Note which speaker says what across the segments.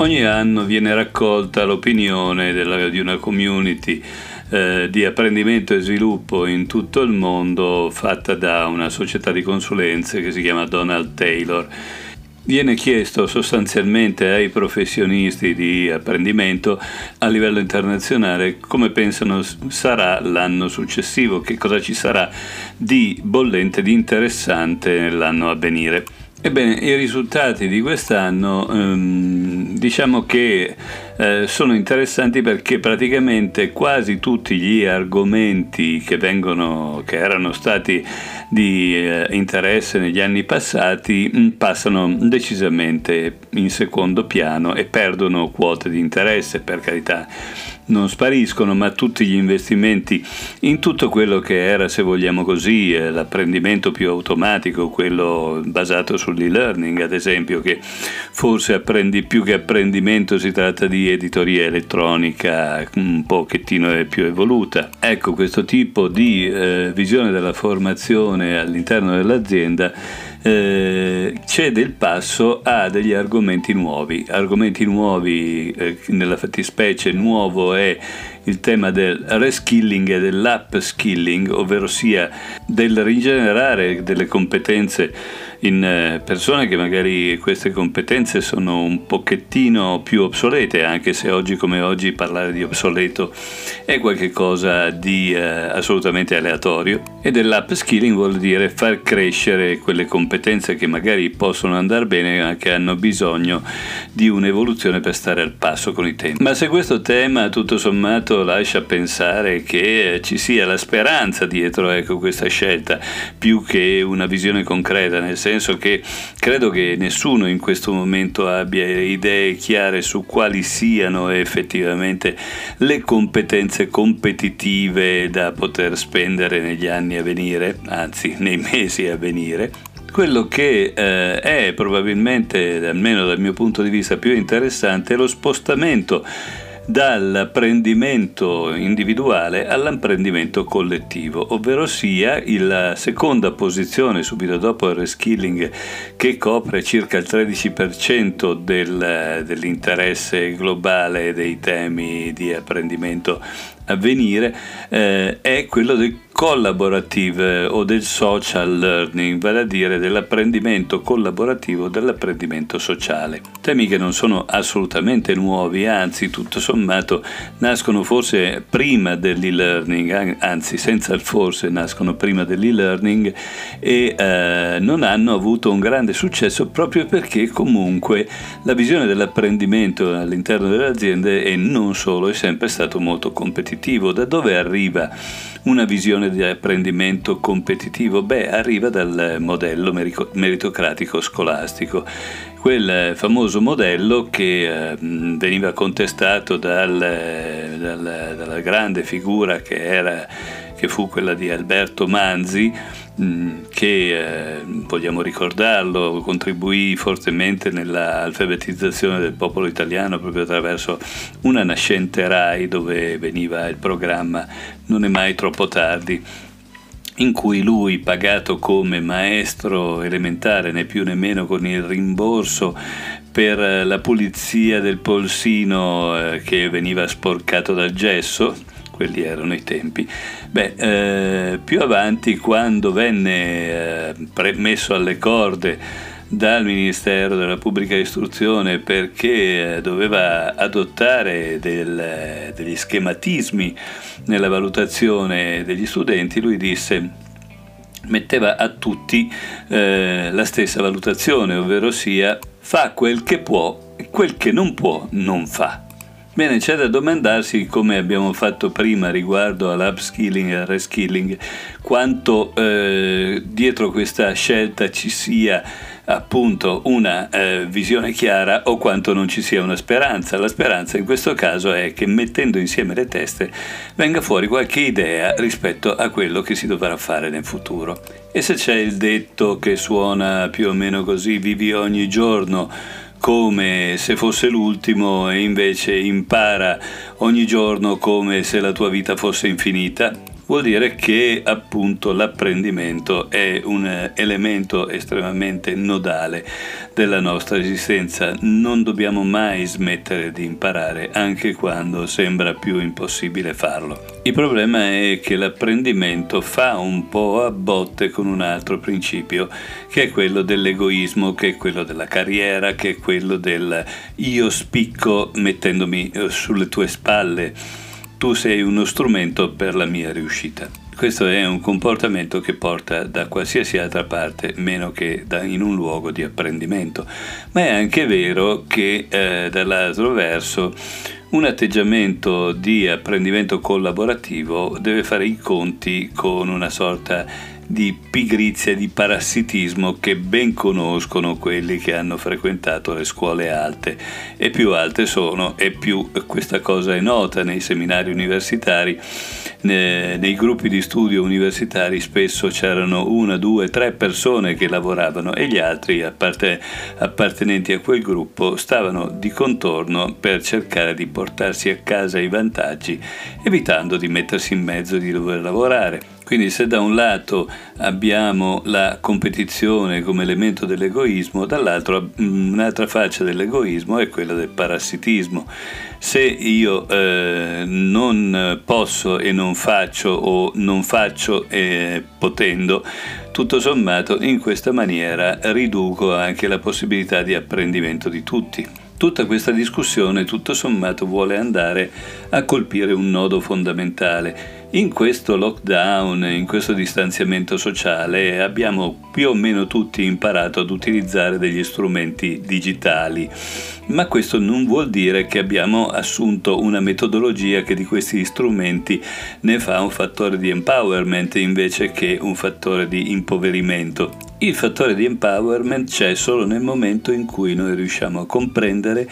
Speaker 1: Ogni anno viene raccolta l'opinione della, di una community eh, di apprendimento e sviluppo in tutto il mondo fatta da una società di consulenze che si chiama Donald Taylor. Viene chiesto sostanzialmente ai professionisti di apprendimento a livello internazionale come pensano sarà l'anno successivo, che cosa ci sarà di bollente, di interessante nell'anno a venire. Ebbene, i risultati di quest'anno ehm, diciamo che eh, sono interessanti perché praticamente quasi tutti gli argomenti che, vengono, che erano stati di eh, interesse negli anni passati mm, passano decisamente in secondo piano e perdono quote di interesse, per carità. Non spariscono, ma tutti gli investimenti in tutto quello che era, se vogliamo così, eh, l'apprendimento più automatico, quello basato sull'e-learning, ad esempio, che forse apprendi più che apprendimento si tratta di editoria elettronica un pochettino più evoluta. Ecco, questo tipo di eh, visione della formazione all'interno dell'azienda eh, cede il passo a degli argomenti nuovi. Argomenti nuovi, eh, nella fattispecie nuovo è il tema del reskilling e dell'upskilling, ovvero sia del rigenerare delle competenze in eh, persone che magari queste competenze sono un pochettino più obsolete, anche se oggi come oggi parlare di obsoleto è qualcosa di eh, assolutamente aleatorio. E dell'upskilling vuol dire far crescere quelle competenze che magari possono andare bene ma che hanno bisogno di un'evoluzione per stare al passo con i tempi. Ma se questo tema tutto sommato lascia pensare che ci sia la speranza dietro ecco, questa scelta più che una visione concreta, nel senso che credo che nessuno in questo momento abbia idee chiare su quali siano effettivamente le competenze competitive da poter spendere negli anni a venire, anzi nei mesi a venire, quello che eh, è probabilmente, almeno dal mio punto di vista, più interessante è lo spostamento dall'apprendimento individuale all'apprendimento collettivo, ovvero sia la seconda posizione subito dopo il reskilling che copre circa il 13% del, dell'interesse globale dei temi di apprendimento a venire eh, è quello del collaborative o del social learning, vale a dire dell'apprendimento collaborativo, dell'apprendimento sociale. Temi che non sono assolutamente nuovi, anzi tutto sommato nascono forse prima dell'e-learning, anzi senza il forse nascono prima dell'e-learning e eh, non hanno avuto un grande successo proprio perché comunque la visione dell'apprendimento all'interno delle aziende e non solo è sempre stato molto competitivo. Da dove arriva una visione di apprendimento competitivo? Beh, arriva dal modello meritocratico scolastico, quel famoso modello che eh, veniva contestato dal, dal, dalla grande figura che, era, che fu quella di Alberto Manzi, che eh, vogliamo ricordarlo, contribuì fortemente nell'alfabetizzazione del popolo italiano proprio attraverso una nascente RAI dove veniva il programma Non è mai troppo tardi in cui lui, pagato come maestro elementare, né più né meno con il rimborso per la pulizia del polsino eh, che veniva sporcato dal gesso, quelli erano i tempi. Beh, eh, più avanti, quando venne eh, messo alle corde dal Ministero della Pubblica Istruzione perché eh, doveva adottare del, degli schematismi nella valutazione degli studenti, lui disse metteva a tutti eh, la stessa valutazione, ovvero sia fa quel che può e quel che non può non fa. Bene, c'è da domandarsi, come abbiamo fatto prima riguardo all'upskilling e al reskilling, quanto eh, dietro questa scelta ci sia appunto una eh, visione chiara o quanto non ci sia una speranza. La speranza in questo caso è che mettendo insieme le teste venga fuori qualche idea rispetto a quello che si dovrà fare nel futuro. E se c'è il detto che suona più o meno così, vivi ogni giorno come se fosse l'ultimo e invece impara ogni giorno come se la tua vita fosse infinita, vuol dire che appunto l'apprendimento è un elemento estremamente nodale della nostra esistenza. Non dobbiamo mai smettere di imparare anche quando sembra più impossibile farlo. Il problema è che l'apprendimento fa un po' a botte con un altro principio, che è quello dell'egoismo, che è quello della carriera, che è quello del io spicco mettendomi eh, sulle tue spalle tu sei uno strumento per la mia riuscita. Questo è un comportamento che porta da qualsiasi altra parte meno che da, in un luogo di apprendimento. Ma è anche vero che eh, dall'altro verso un atteggiamento di apprendimento collaborativo deve fare i conti con una sorta di di pigrizia, di parassitismo che ben conoscono quelli che hanno frequentato le scuole alte e più alte sono e più questa cosa è nota nei seminari universitari, nei gruppi di studio universitari spesso c'erano una, due, tre persone che lavoravano e gli altri appartenenti a quel gruppo stavano di contorno per cercare di portarsi a casa i vantaggi evitando di mettersi in mezzo di dover lavorare. Quindi se da un lato abbiamo la competizione come elemento dell'egoismo, dall'altro mm, un'altra faccia dell'egoismo è quella del parassitismo. Se io eh, non posso e non faccio o non faccio eh, potendo, tutto sommato in questa maniera riduco anche la possibilità di apprendimento di tutti. Tutta questa discussione, tutto sommato, vuole andare a colpire un nodo fondamentale. In questo lockdown, in questo distanziamento sociale, abbiamo più o meno tutti imparato ad utilizzare degli strumenti digitali, ma questo non vuol dire che abbiamo assunto una metodologia che di questi strumenti ne fa un fattore di empowerment invece che un fattore di impoverimento. Il fattore di empowerment c'è solo nel momento in cui noi riusciamo a comprendere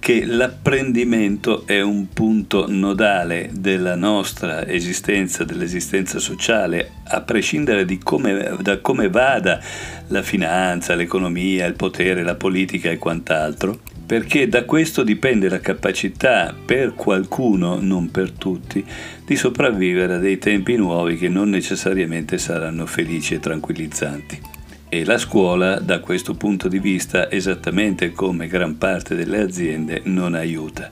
Speaker 1: che l'apprendimento è un punto nodale della nostra esistenza, dell'esistenza sociale, a prescindere come, da come vada la finanza, l'economia, il potere, la politica e quant'altro, perché da questo dipende la capacità per qualcuno, non per tutti, di sopravvivere a dei tempi nuovi che non necessariamente saranno felici e tranquillizzanti. E la scuola, da questo punto di vista, esattamente come gran parte delle aziende, non aiuta,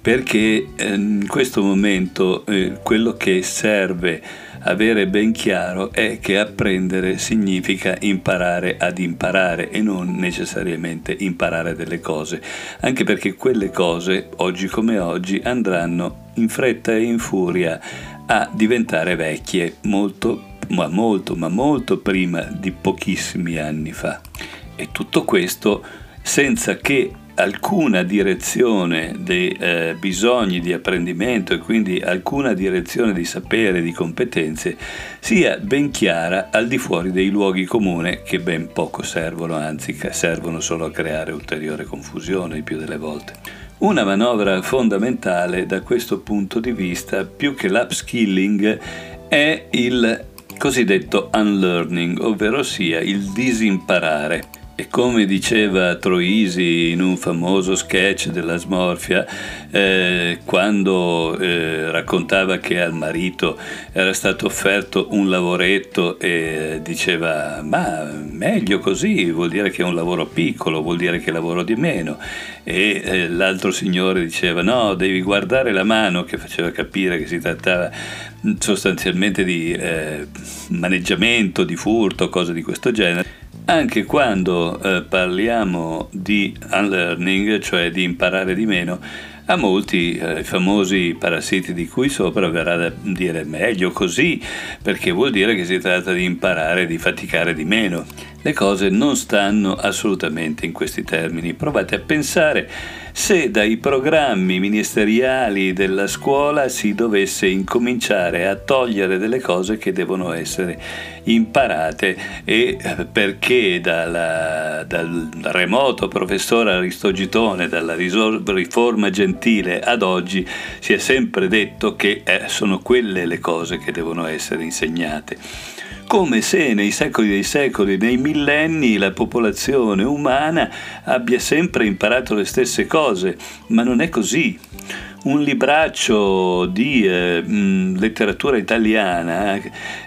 Speaker 1: perché eh, in questo momento eh, quello che serve avere ben chiaro è che apprendere significa imparare ad imparare e non necessariamente imparare delle cose, anche perché quelle cose, oggi come oggi, andranno in fretta e in furia a diventare vecchie molto ma molto, ma molto prima di pochissimi anni fa. E tutto questo senza che alcuna direzione dei eh, bisogni di apprendimento e quindi alcuna direzione di sapere, di competenze, sia ben chiara al di fuori dei luoghi comuni che ben poco servono, anzi servono solo a creare ulteriore confusione il più delle volte. Una manovra fondamentale da questo punto di vista, più che l'upskilling, è il cosiddetto unlearning, ovvero sia il disimparare. E come diceva Troisi in un famoso sketch della smorfia, eh, quando eh, raccontava che al marito era stato offerto un lavoretto e diceva ma meglio così, vuol dire che è un lavoro piccolo, vuol dire che lavoro di meno. E eh, l'altro signore diceva no, devi guardare la mano, che faceva capire che si trattava sostanzialmente di eh, maneggiamento, di furto, cose di questo genere anche quando eh, parliamo di unlearning, cioè di imparare di meno, a molti eh, famosi parassiti di cui sopra verrà da dire meglio così, perché vuol dire che si tratta di imparare, di faticare di meno. Le cose non stanno assolutamente in questi termini. Provate a pensare se dai programmi ministeriali della scuola si dovesse incominciare a togliere delle cose che devono essere imparate e eh, perché dalla, dal remoto professore Aristogitone, dalla riforma gentile ad oggi, si è sempre detto che eh, sono quelle le cose che devono essere insegnate come se nei secoli dei secoli, nei millenni, la popolazione umana abbia sempre imparato le stesse cose, ma non è così. Un libraccio di eh, letteratura italiana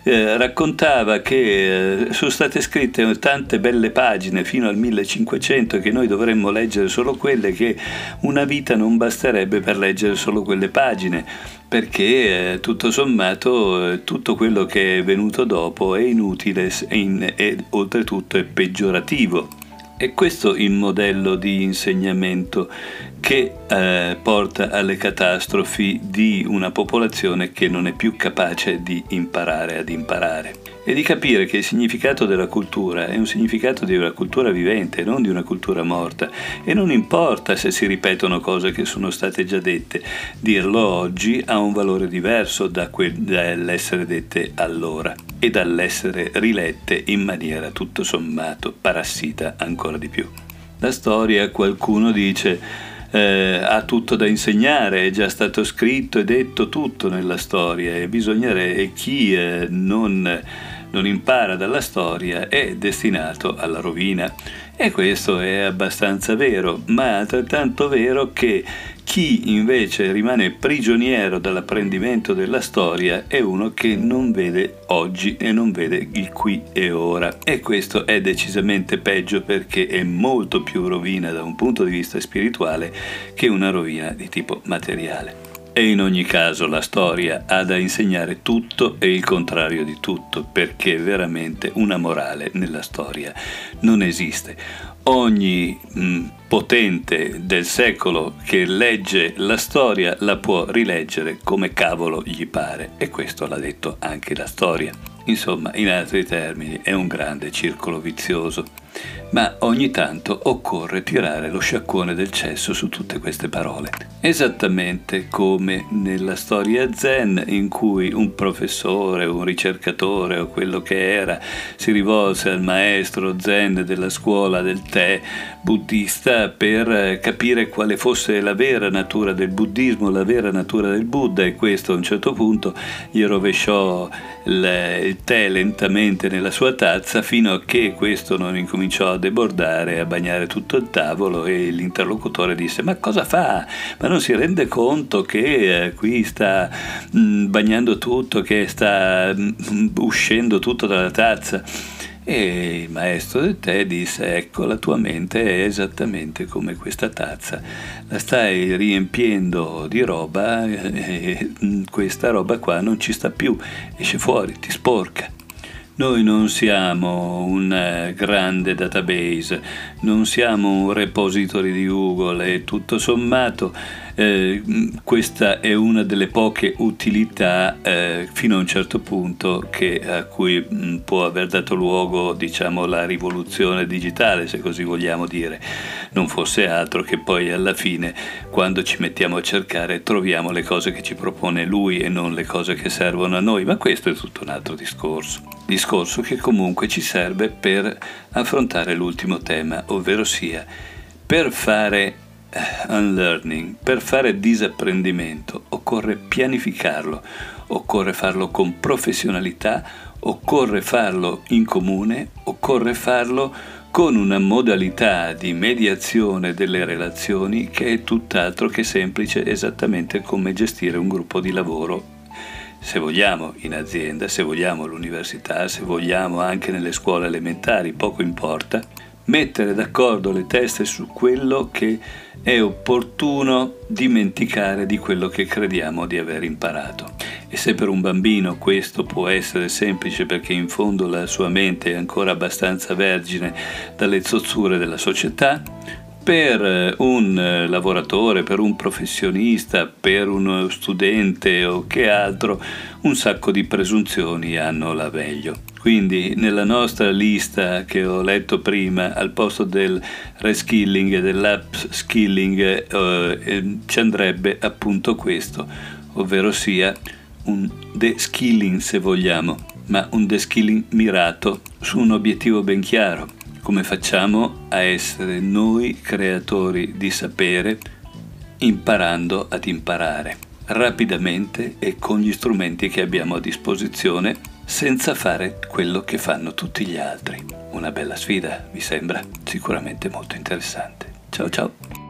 Speaker 1: eh, raccontava che eh, sono state scritte tante belle pagine fino al 1500 e che noi dovremmo leggere solo quelle che una vita non basterebbe per leggere solo quelle pagine perché eh, tutto sommato eh, tutto quello che è venuto dopo è inutile e, oltretutto è peggiorativo. E questo il modello di insegnamento che eh, porta alle catastrofi di una popolazione che non è più capace di imparare ad imparare e di capire che il significato della cultura è un significato di una cultura vivente, non di una cultura morta. E non importa se si ripetono cose che sono state già dette, dirlo oggi ha un valore diverso da quel, dall'essere dette allora e dall'essere rilette in maniera tutto sommato parassita ancora di più. La storia, qualcuno dice, eh, ha tutto da insegnare, è già stato scritto e detto tutto nella storia e e chi eh, non, non impara dalla storia è destinato alla rovina. E questo è abbastanza vero, ma altrettanto vero che chi invece rimane prigioniero dall'apprendimento della storia è uno che non vede oggi e non vede il qui e ora. E questo è decisamente peggio perché è molto più rovina da un punto di vista spirituale che una rovina di tipo materiale. E in ogni caso la storia ha da insegnare tutto e il contrario di tutto, perché veramente una morale nella storia non esiste. Ogni mh, mm, potente del secolo che legge la storia la può rileggere come cavolo gli pare e questo l'ha detto anche la storia. Insomma, in altri termini, è un grande circolo vizioso ma ogni tanto occorre tirare lo sciacquone del cesso su tutte queste parole. Esattamente come nella storia zen in cui un professore, un ricercatore o quello che era si rivolse al maestro zen della scuola del tè buddista per capire quale fosse la vera natura del buddismo, la vera natura del Buddha e questo a un certo punto gli rovesciò il tè lentamente nella sua tazza fino a che questo non incominciò a debordare, a bagnare tutto il tavolo e l'interlocutore disse ma cosa fa? Ma non si rende conto che eh, qui sta mm, bagnando tutto, che sta mm, uscendo tutto dalla tazza? E il maestro del tè disse, ecco, la tua mente è esattamente come questa tazza, la stai riempiendo di roba e mm, questa roba qua non ci sta più, esce fuori, ti sporca. Noi non siamo un eh, grande database, non siamo un repository di Google e tutto sommato eh, questa è una delle poche utilità eh, fino a un certo punto che, a cui mh, può aver dato luogo diciamo, la rivoluzione digitale, se così vogliamo dire. Non fosse altro che poi alla fine, quando ci mettiamo a cercare, troviamo le cose che ci propone lui e non le cose che servono a noi, ma questo è tutto un altro discorso. Discorso che comunque ci serve per affrontare l'ultimo tema, ovvero sia per fare unlearning, per fare disapprendimento occorre pianificarlo, occorre farlo con professionalità, occorre farlo in comune, occorre farlo con una modalità di mediazione delle relazioni che è tutt'altro che semplice, esattamente come gestire un gruppo di lavoro. Se vogliamo in azienda, se vogliamo all'università, se vogliamo anche nelle scuole elementari, poco importa, mettere d'accordo le teste su quello che è opportuno dimenticare di quello che crediamo di aver imparato. E se per un bambino questo può essere semplice perché in fondo la sua mente è ancora abbastanza vergine dalle zozzure della società, per un lavoratore, per un professionista, per uno studente o che altro, un sacco di presunzioni hanno la meglio. Quindi nella nostra lista che ho letto prima, al posto del reskilling e dell'upskilling eh, eh, ci andrebbe appunto questo, ovvero sia un de-skilling se vogliamo, ma un de-skilling mirato su un obiettivo ben chiaro. Come facciamo a essere noi creatori di sapere imparando ad imparare rapidamente e con gli strumenti che abbiamo a disposizione senza fare quello che fanno tutti gli altri. Una bella sfida, mi sembra, sicuramente molto interessante. Ciao ciao!